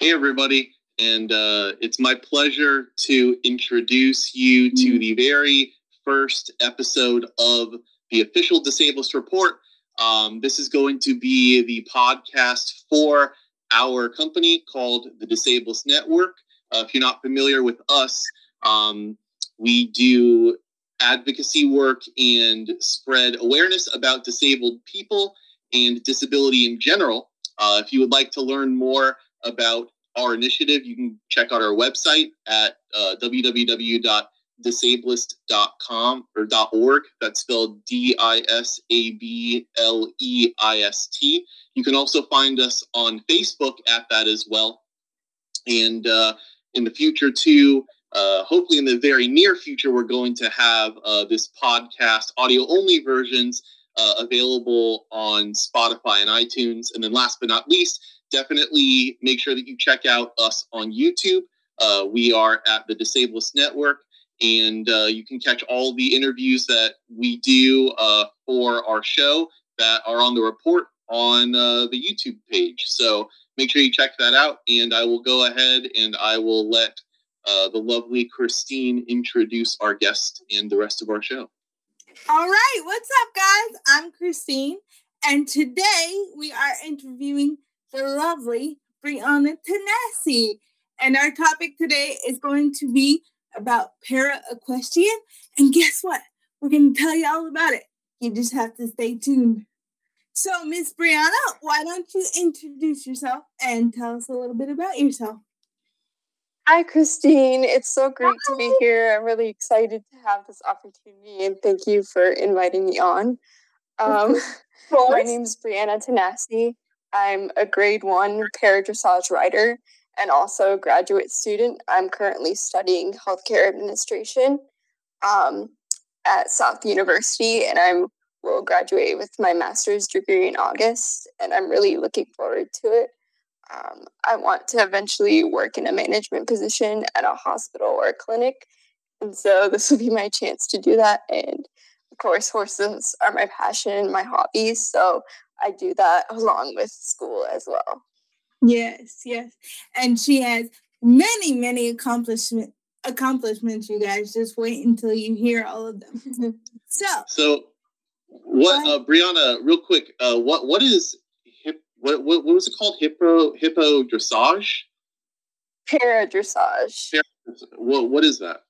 Hey, everybody. And uh, it's my pleasure to introduce you to the very first episode of the official Disableist Report. Um, this is going to be the podcast for our company called the Disableist Network. Uh, if you're not familiar with us, um, we do advocacy work and spread awareness about disabled people and disability in general. Uh, if you would like to learn more about our initiative, you can check out our website at uh, www.disableist.com or .org. That's spelled D-I-S-A-B-L-E-I-S-T. You can also find us on Facebook at that as well. And uh, in the future, too, uh, hopefully in the very near future, we're going to have uh, this podcast audio only versions uh, available on Spotify and iTunes. And then last but not least, definitely make sure that you check out us on YouTube. Uh, we are at the Disableist Network, and uh, you can catch all the interviews that we do uh, for our show that are on the report on uh, the YouTube page. So make sure you check that out, and I will go ahead and I will let uh, the lovely Christine introduce our guest and the rest of our show. All right, what's up, guys? I'm Christine, and today we are interviewing the lovely Bryanna Tanase. And our topic today is going to be about para equestrian. And guess what? We're going to tell you all about it. You just have to stay tuned. So, Miss Bryanna, why don't you introduce yourself and tell us a little bit about yourself? Hi, Christine. It's so great Hi. to be here. I'm really excited to have this opportunity and thank you for inviting me on. Um, my name is Bryanna Tanase. I'm a grade one para dressage rider and also a graduate student. I'm currently studying healthcare administration um, at South University, and I will graduate with my master's degree in August, and I'm really looking forward to it. Um, I want to eventually work in a management position at a hospital or a clinic, and so this will be my chance to do that. And of course, horses are my passion, my hobbies, so I do that along with school as well. Yes, yes. And she has many, many accomplishment accomplishments, you guys. Just wait until you hear all of them. so So what uh Bryanna, real quick, uh what what is hip what what, what was it called? Hippo hippo dressage? Para dressage. What what is that?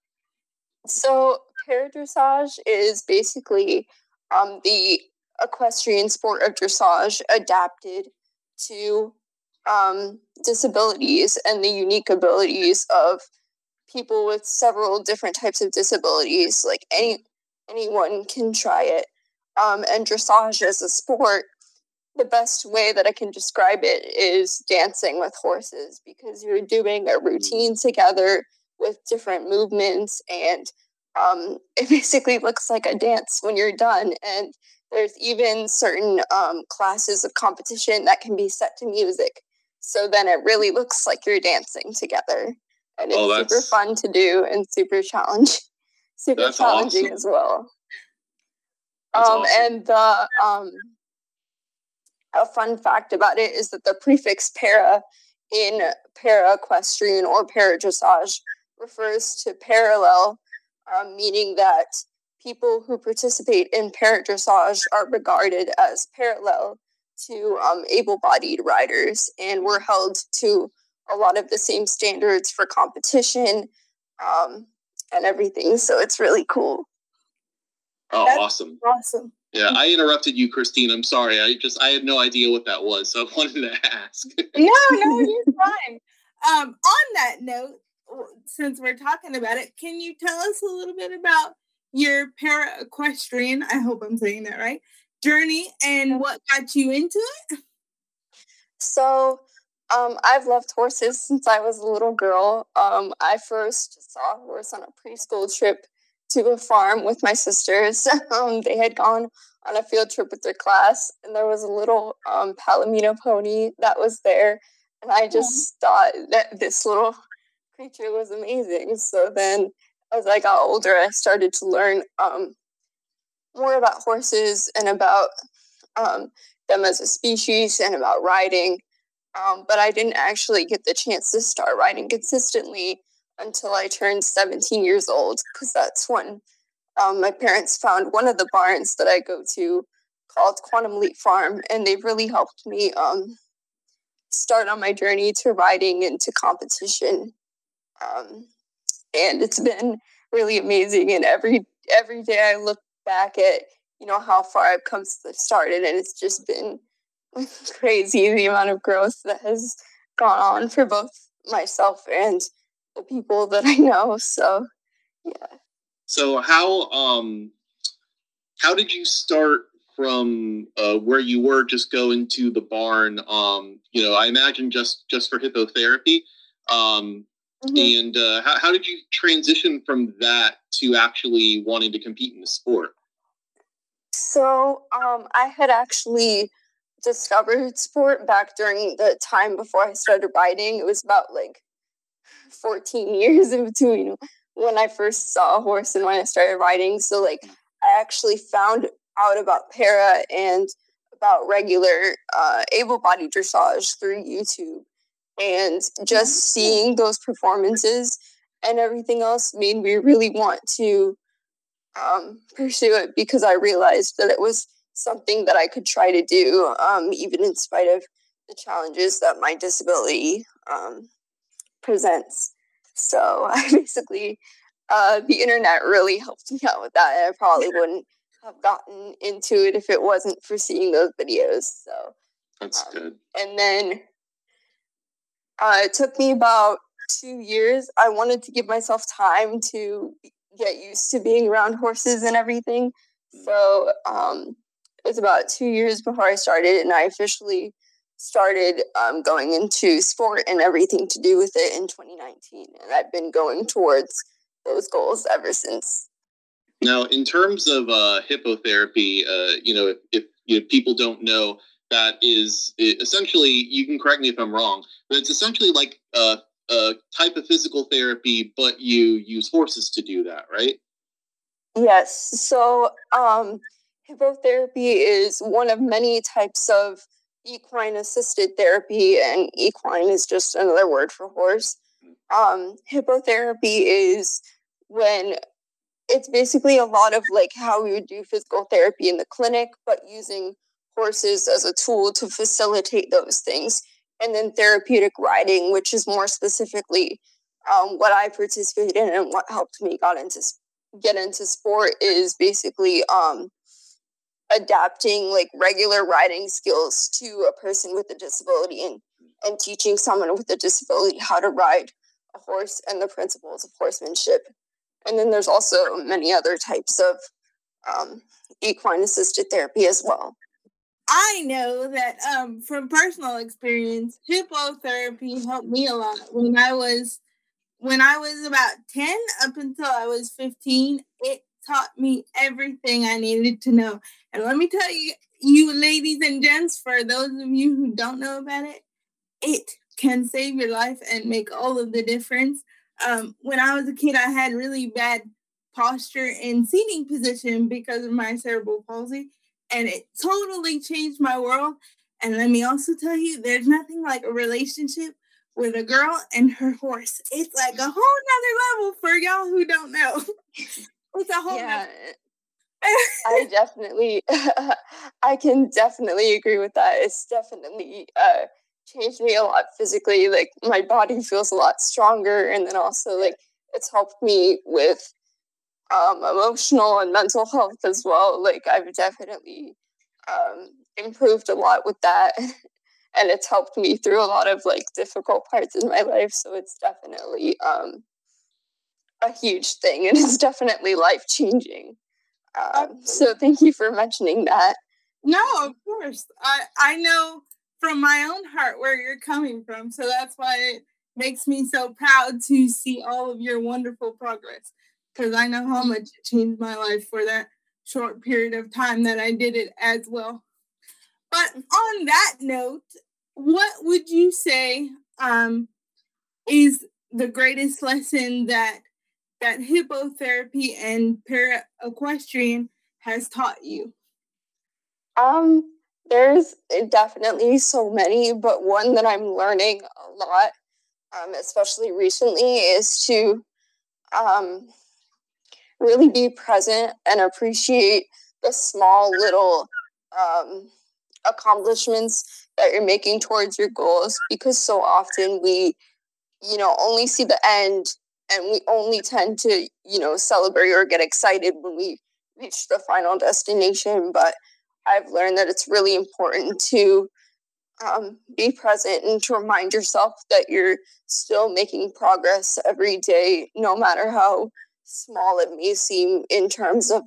So para dressage is basically um, the equestrian sport of dressage adapted to um, disabilities and the unique abilities of people with several different types of disabilities. Like any anyone can try it. Um, and dressage as a sport, the best way that I can describe it is dancing with horses because you're doing a routine together with different movements and um, it basically looks like a dance when you're done. And there's even certain um, classes of competition that can be set to music. So then it really looks like you're dancing together. And it's oh, super fun to do and super challenging, super challenging awesome. as well. Um, awesome. And the um, a fun fact about it is that the prefix para in para equestrian or para dressage refers to parallel, um, meaning that people who participate in para dressage are regarded as parallel to um, able-bodied riders and we're held to a lot of the same standards for competition um, and everything so it's really cool. Oh That's awesome. awesome. Yeah i interrupted you christine i'm sorry. I just i had no idea what that was so i wanted to ask. No no you're fine. Um, on that note since we're talking about it can you tell us a little bit about your para equestrian, I hope I'm saying that right, journey and what got you into it? So, um, I've loved horses since I was a little girl. Um, I first saw a horse on a preschool trip to a farm with my sisters. um, they had gone on a field trip with their class, and there was a little um, Palomino pony that was there. And I just thought that this little creature was amazing. So then as I got older, I started to learn um, more about horses and about um, them as a species and about riding. Um, but I didn't actually get the chance to start riding consistently until I turned 17 years old, because that's when um, my parents found one of the barns that I go to called Quantum Leap Farm, and they really helped me um, start on my journey to riding and to competition. And it's been really amazing. And every every day I look back at you know how far I've come since started, and it's just been crazy the amount of growth that has gone on for both myself and the people that I know. So yeah. So how um how did you start from uh, where you were just going to the barn? Um, you know, I imagine just just for hippotherapy. Um, mm-hmm. And uh, how, how did you transition from that to actually wanting to compete in the sport? So um, I had actually discovered sport back during the time before I started riding. It was about like 14 years in between when I first saw a horse and when I started riding. So like I actually found out about para and about regular uh, able-bodied dressage through YouTube, and just seeing those performances and everything else made me really want to um, pursue it because I realized that it was something that I could try to do, um, even in spite of the challenges that my disability um, presents. So I basically, uh, the internet really helped me out with that. And I probably wouldn't have gotten into it if it wasn't for seeing those videos. So that's um, good. And then uh, it took me about two years. I wanted to give myself time to get used to being around horses and everything. Mm. So um, it was about two years before I started, and I officially started um, going into sport and everything to do with it in 2019. And I've been going towards those goals ever since. Now, in terms of uh, hippotherapy, uh, you know, if, if you know, people don't know, that is essentially, you can correct me if I'm wrong, but it's essentially like a, a type of physical therapy, but you use horses to do that, right? Yes. So, um, hippotherapy is one of many types of equine assisted therapy, and equine is just another word for horse. Um, hippotherapy is when it's basically a lot of like how we would do physical therapy in the clinic, but using horses as a tool to facilitate those things. And then therapeutic riding, which is more specifically um, what I participated in and what helped me got into get into sport is basically um, adapting like regular riding skills to a person with a disability and, and teaching someone with a disability how to ride a horse and the principles of horsemanship and then there's also many other types of um, equine assisted therapy as well. I know that um, from personal experience, hippotherapy helped me a lot when I was when I was about 10 up until I was 15. It taught me everything I needed to know. And let me tell you, you ladies and gents, for those of you who don't know about it, it can save your life and make all of the difference um, when I was a kid, I had really bad posture and seating position because of my cerebral palsy, and it totally changed my world. And let me also tell you, there's nothing like a relationship with a girl and her horse. It's like a whole nother level for y'all who don't know. it's a whole yeah. I definitely, I can definitely agree with that. It's definitely uh, changed me a lot physically. Like my body feels a lot stronger, and then also like it's helped me with um, emotional and mental health as well. Like I've definitely um, improved a lot with that, and it's helped me through a lot of like difficult parts in my life. So it's definitely um, a huge thing, and it's definitely life changing. Um, so thank you for mentioning that. No, of course. I I know from my own heart where you're coming from. So that's why it makes me so proud to see all of your wonderful progress because I know how much it changed my life for that short period of time that I did it as well. But on that note, what would you say um, is the greatest lesson that that hippotherapy and para equestrian has taught you? Um, there's definitely so many, but one that I'm learning a lot, um, especially recently, is to um, really be present and appreciate the small little um, accomplishments that you're making towards your goals because so often we you know only see the end and we only tend to you know celebrate or get excited when we reach the final destination. But i've learned that it's really important to um, be present and to remind yourself that you're still making progress every day no matter how small it may seem in terms of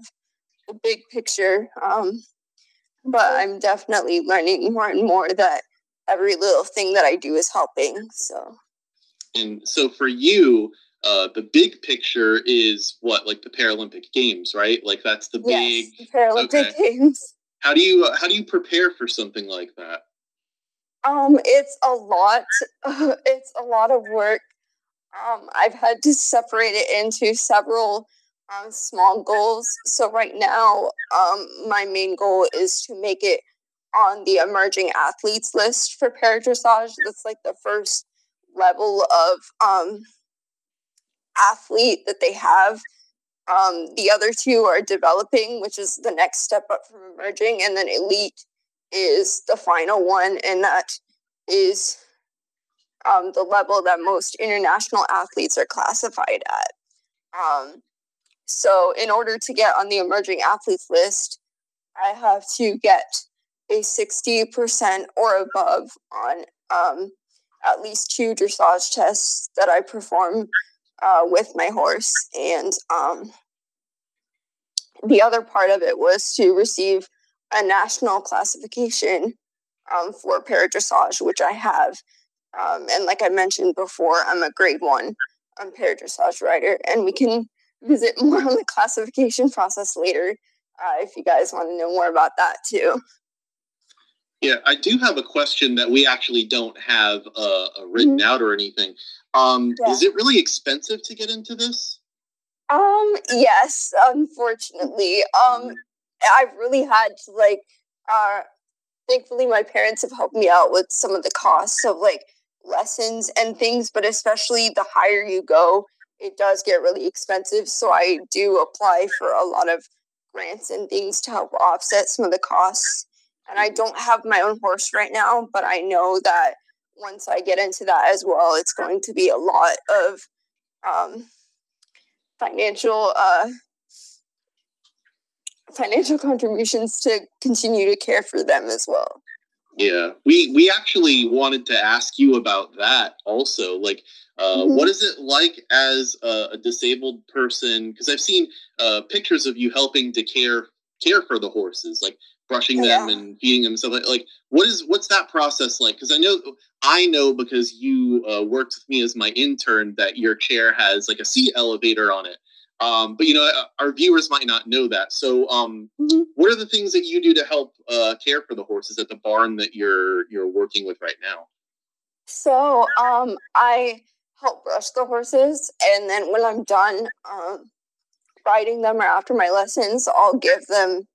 the big picture um, but i'm definitely learning more and more that every little thing that i do is helping so and so for you uh, the big picture is what like the Paralympic Games, right? Like that's the big the Paralympic okay. Games. How do you how do you prepare for something like that? Um, it's a lot. it's a lot of work. Um, I've had to separate it into several um, small goals. So right now, um, my main goal is to make it on the emerging athletes list for paradressage. That's like the first level of um, athlete that they have. Um, the other two are developing, which is the next step up from emerging, and then elite is the final one, and that is um, the level that most international athletes are classified at. Um, so, in order to get on the emerging athletes list, I have to get a 60% or above on um, at least two dressage tests that I perform uh, with my horse. And um, the other part of it was to receive a national classification um, for paradressage, which I have. Um, and like I mentioned before, I'm a grade one um, paradressage rider, and we can visit more on the classification process later uh, if you guys want to know more about that too. Yeah, I do have a question that we actually don't have uh, written mm-hmm. out or anything. Um, yeah. Is it really expensive to get into this? Um, yes, unfortunately. Um, mm-hmm. I've really had to like uh thankfully my parents have helped me out with some of the costs of like lessons and things, but especially the higher you go, it does get really expensive. So I do apply for a lot of grants and things to help offset some of the costs. And I don't have my own horse right now, but I know that once I get into that as well, it's going to be a lot of um, financial uh, financial contributions to continue to care for them as well. Yeah, we we actually wanted to ask you about that also. Like, uh, mm-hmm. what is it like as a, a disabled person? Because I've seen uh, pictures of you helping to care care for the horses, like brushing them and feeding them stuff like, like what is what's that process like because i know i know because you uh, worked with me as my intern that your chair has like a seat elevator on it um, but you know, uh, our viewers might not know that. So, um, mm-hmm. what are the things that you do to help uh, care for the horses at the barn that you're you're working with right now? So, um, I help brush the horses, and then when I'm done um, riding them or after my lessons, I'll give them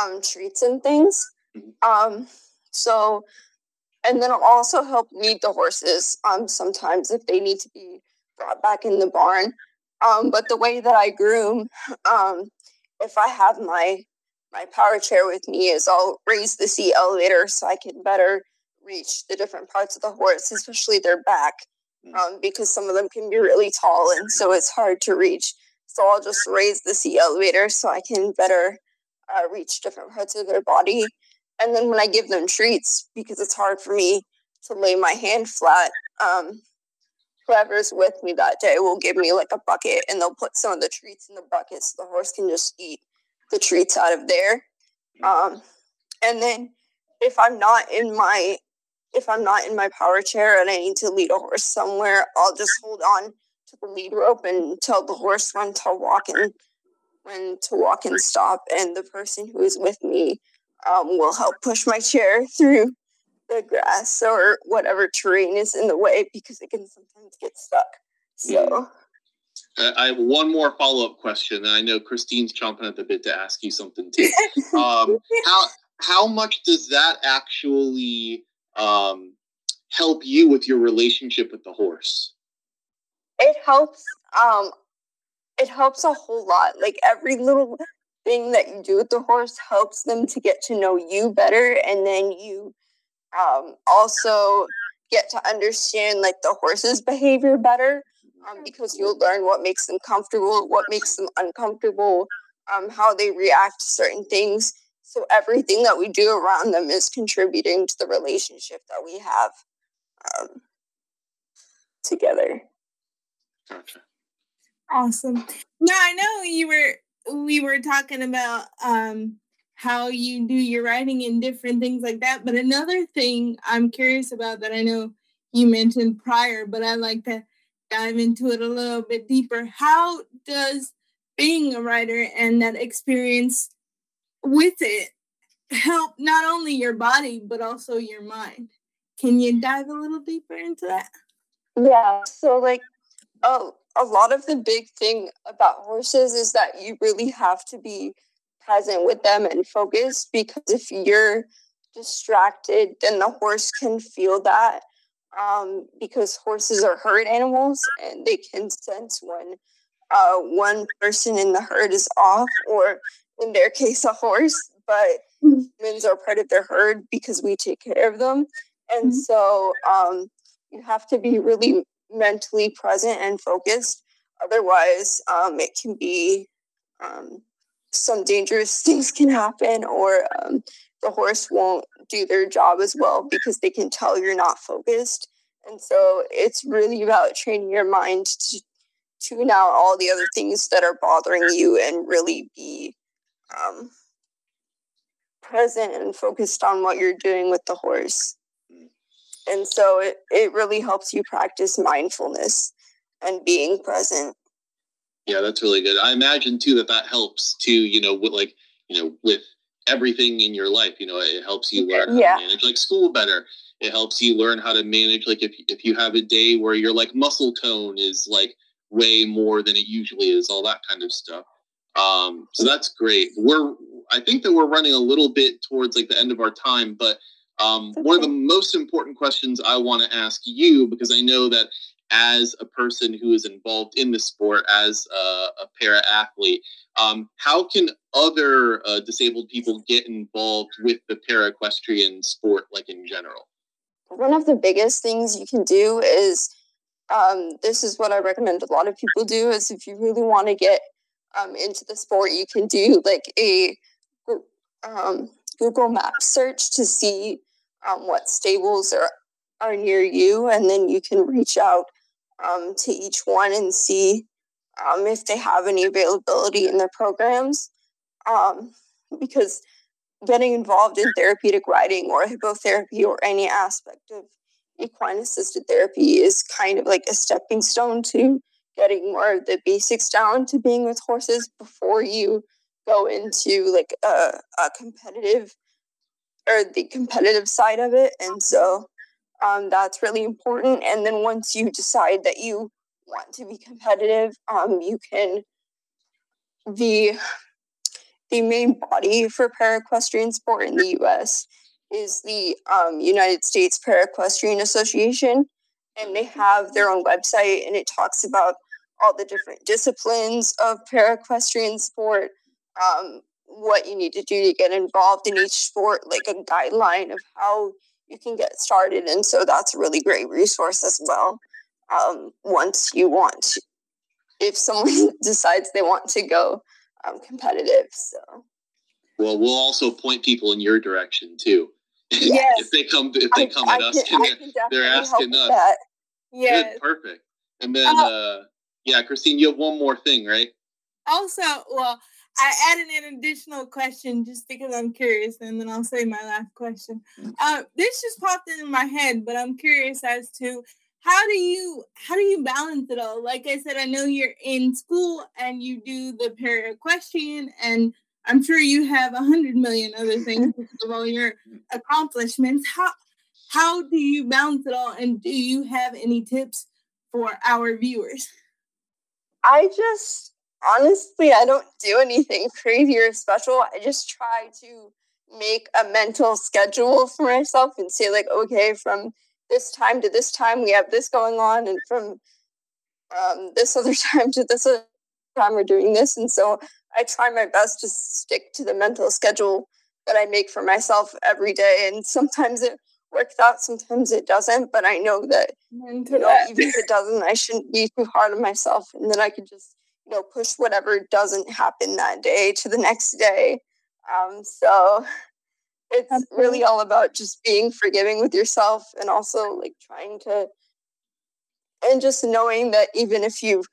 um, treats and things. Mm-hmm. Um, so, and then I'll also help lead the horses um, sometimes if they need to be brought back in the barn. Um, but the way that I groom, um, if I have my my power chair with me, is I'll raise the seat elevator so I can better reach the different parts of the horse, especially their back, mm. um, because some of them can be really tall and so it's hard to reach. So I'll just raise the seat elevator so I can better uh, reach different parts of their body. And then when I give them treats, because it's hard for me to lay my hand flat, um, whoever's with me that day will give me like a bucket and they'll put some of the treats in the bucket so the horse can just eat the treats out of there. Um, and then if I'm not in my if I'm not in my power chair and I need to lead a horse somewhere, I'll just hold on to the lead rope and tell the horse when to walk and when to walk and stop. And the person who is with me um, will help push my chair through the grass or whatever terrain is in the way because it can sometimes get stuck. So. I have one more follow up question, and I know Christine's chomping at the bit to ask you something too. Um, how how much does that actually um, help you with your relationship with the horse? It helps. Um, it helps a whole lot. Like every little thing that you do with the horse helps them to get to know you better, and then you um, also get to understand like the horse's behavior better um, because you'll learn what makes them comfortable, what makes them uncomfortable, um, how they react to certain things. So everything that we do around them is contributing to the relationship that we have um, together. Gotcha. Awesome. Now I know you were we were talking about um how you do your writing and different things like that. But another thing I'm curious about that I know you mentioned prior, but I like to dive into it a little bit deeper. How does being a writer and that experience with it help not only your body but also your mind? Can you dive a little deeper into that? Yeah. So like oh a lot of the big thing about horses is that you really have to be present with them and focused because if you're distracted then the horse can feel that um, because horses are herd animals and they can sense when uh, one person in the herd is off, or in their case, a horse. But mm-hmm. humans are part of their herd because we take care of them. And mm-hmm. so um, you have to be really mentally present and focused. Otherwise, um, it can be um, some dangerous things can happen, or um, the horse won't do their job as well because they can tell you're not focused. And so it's really about training your mind to tune out all the other things that are bothering you and really be um, present and focused on what you're doing with the horse. And so it, it really helps you practice mindfulness and being present. Yeah, that's really good. I imagine too that that helps too, you know, with like, you know, with everything in your life, you know, it helps you learn yeah. how to manage like school better. It helps you learn how to manage like if if you have a day where your like muscle tone is like way more than it usually is, all that kind of stuff. Um, so that's great. We're I think that we're running a little bit towards like the end of our time, but um, okay. one of the most important questions I want to ask you because I know that as a person who is involved in the sport, as a, a para athlete, um, how can other uh, disabled people get involved with the para equestrian sport, like in general? One of the biggest things you can do is um, this is what I recommend a lot of people do is if you really want to get um, into the sport, you can do like a um, Google Map search to see um, what stables are are near you, and then you can reach out um, to each one and see um, if they have any availability in their programs. because getting involved in therapeutic riding or hippotherapy or any aspect of equine assisted therapy is kind of like a stepping stone to getting more of the basics down to being with horses before you go into like a, a competitive or the competitive side of it and so um, that's really important and then once you decide that you want to be competitive um, you can the the main body for paraequestrian sport in the us is the um, United States Paraequestrian Association, and they have their own website, and it talks about all the different disciplines of paraequestrian sport, um, what you need to do to get involved in each sport, like a guideline of how you can get started. And so that's a really great resource as well. Um, once you want, to, if someone decides they want to go um, competitive, so. Well, we'll also point people in your direction too. Yes. if they come if they come I, at I us can, they're, they're asking us. Yeah. Perfect. And then uh, uh, yeah, Christine, you have one more thing, right? Also, well, I added an additional question just because I'm curious, and then I'll say my last question. Uh, this just popped into my head, but I'm curious as to how do you how do you balance it all? Like I said, I know you're in school and you do the para equestrian and I'm sure you have a hundred million other things of all your accomplishments. How how do you balance it all, and do you have any tips for our viewers? I just honestly, I don't do anything crazy or special. I just try to make a mental schedule for myself and say like okay from this time to this time we have this going on and from um, this other time to this other time we're doing this. And so i try my best to stick to the mental schedule that i make for myself every day. And sometimes it works out sometimes it doesn't but i know that you know, even if it doesn't i shouldn't be too hard on myself. And then i could just you know push whatever doesn't happen that day to the next day um, so it's Absolutely. really all about just being forgiving with yourself and also like trying to and just knowing that even if you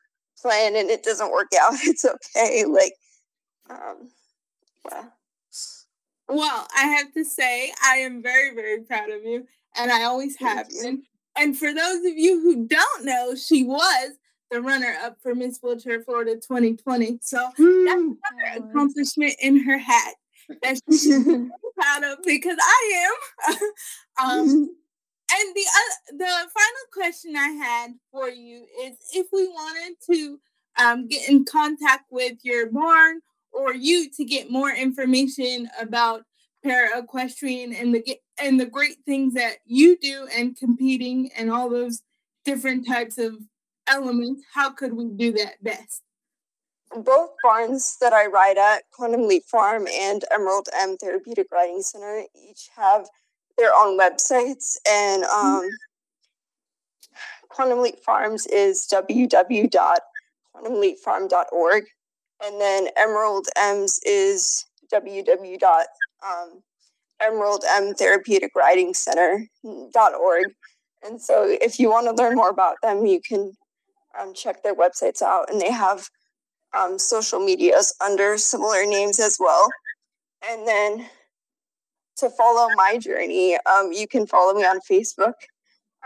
plan and it doesn't work out, it's okay. Like um yeah. Well, I have to say I am very, very proud of you. And I always have been. And for those of you who don't know, she was the runner up for Miss Wheelchair Florida 2020. So mm. that's another accomplishment in her hat that she's proud of because I am. um, mm-hmm. and the uh, the final question I had for you is if we wanted to um, get in contact with your barn or you to get more information about para equestrian and the and the great things that you do and competing and all those different types of elements, how could we do that best? both barns that I ride at, Quantum Leap Farm and Emerald M Therapeutic Riding Center, each have their own websites. And um, Quantum Leap Farms is www.quantumleapfarm.org. And then Emerald M's is www.emeraldmtherapeuticridingcenter.org. And so if you want to learn more about them, you can um, check their websites out. And they have um, social medias under similar names as well. And then to follow my journey, um, you can follow me on Facebook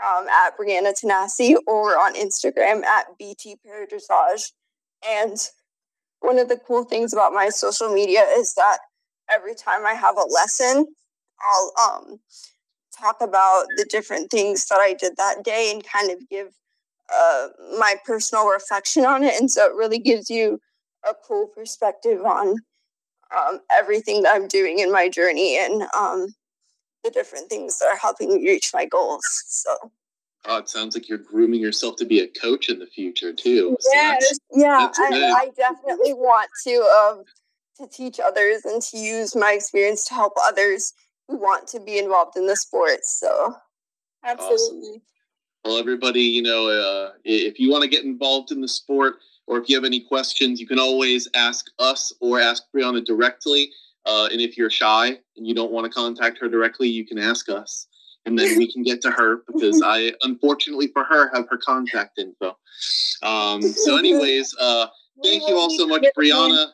um, at Bryanna Tanase or on Instagram at BT. And one of the cool things about my social media is that every time I have a lesson, I'll um, talk about the different things that I did that day and kind of give uh, my personal reflection on it. And so it really gives you a cool perspective on um, everything that I'm doing in my journey and um, the different things that are helping me reach my goals. So. Oh, it sounds like you're grooming yourself to be a coach in the future too. So yes, that's, yeah, that's I, I, definitely want to um, to teach others and to use my experience to help others who want to be involved in the sport. So, absolutely. Awesome. Well, everybody, you know, uh, if you want to get involved in the sport, or if you have any questions, you can always ask us or ask Bryanna directly. Uh, and if you're shy and you don't want to contact her directly, you can ask us, and then we can get to her because I, unfortunately for her, have her contact info. Um, so, anyways, uh, thank you all so much, Bryanna.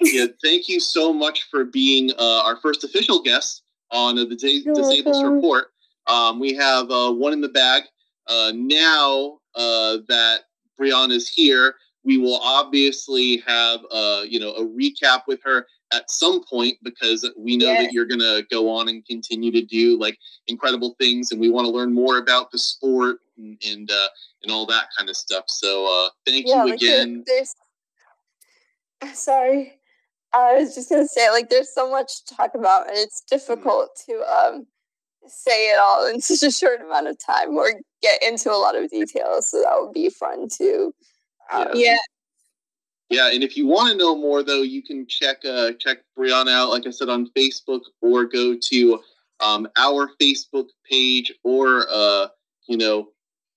Yeah, thank you so much for being uh, our first official guest on the Dis- Disableist Report. Um, we have uh, one in the bag. Uh, now uh, that Bryanna's here, we will obviously have uh, you know a recap with her at some point because we know that you're going to go on and continue to do like incredible things, and we want to learn more about the sport and and, uh, and all that kind of stuff. So uh, thank yeah, you again. There's, sorry, I was just going to say like there's so much to talk about, and it's mm-hmm. difficult to um, say it all in such a short amount of time or get into a lot of details. So that would be fun too. Um, yeah. Yeah, and if you want to know more, though, you can check uh, check Bryanna out, like I said, on Facebook, or go to um, our Facebook page, or uh, you know,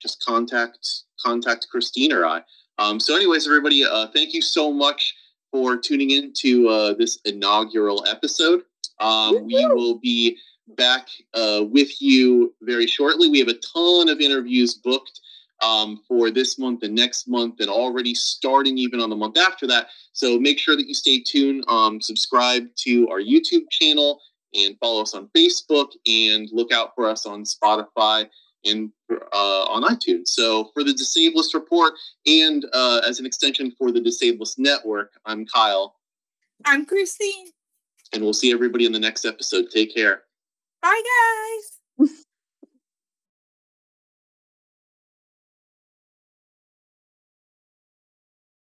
just contact contact Christine or I. Um, so, anyways, everybody, uh, thank you so much for tuning in to uh, this inaugural episode. Um, we will be back uh, with you very shortly. We have a ton of interviews booked um, for this month and next month, and already starting even on the month after that. So make sure that you stay tuned. Um, subscribe to our YouTube channel and follow us on Facebook, and look out for us on Spotify and uh, on iTunes. So for the Disableist Report and uh, as an extension for the Disableist Network, I'm Kyle. I'm Christine. And we'll see everybody in the next episode. Take care. Bye, guys.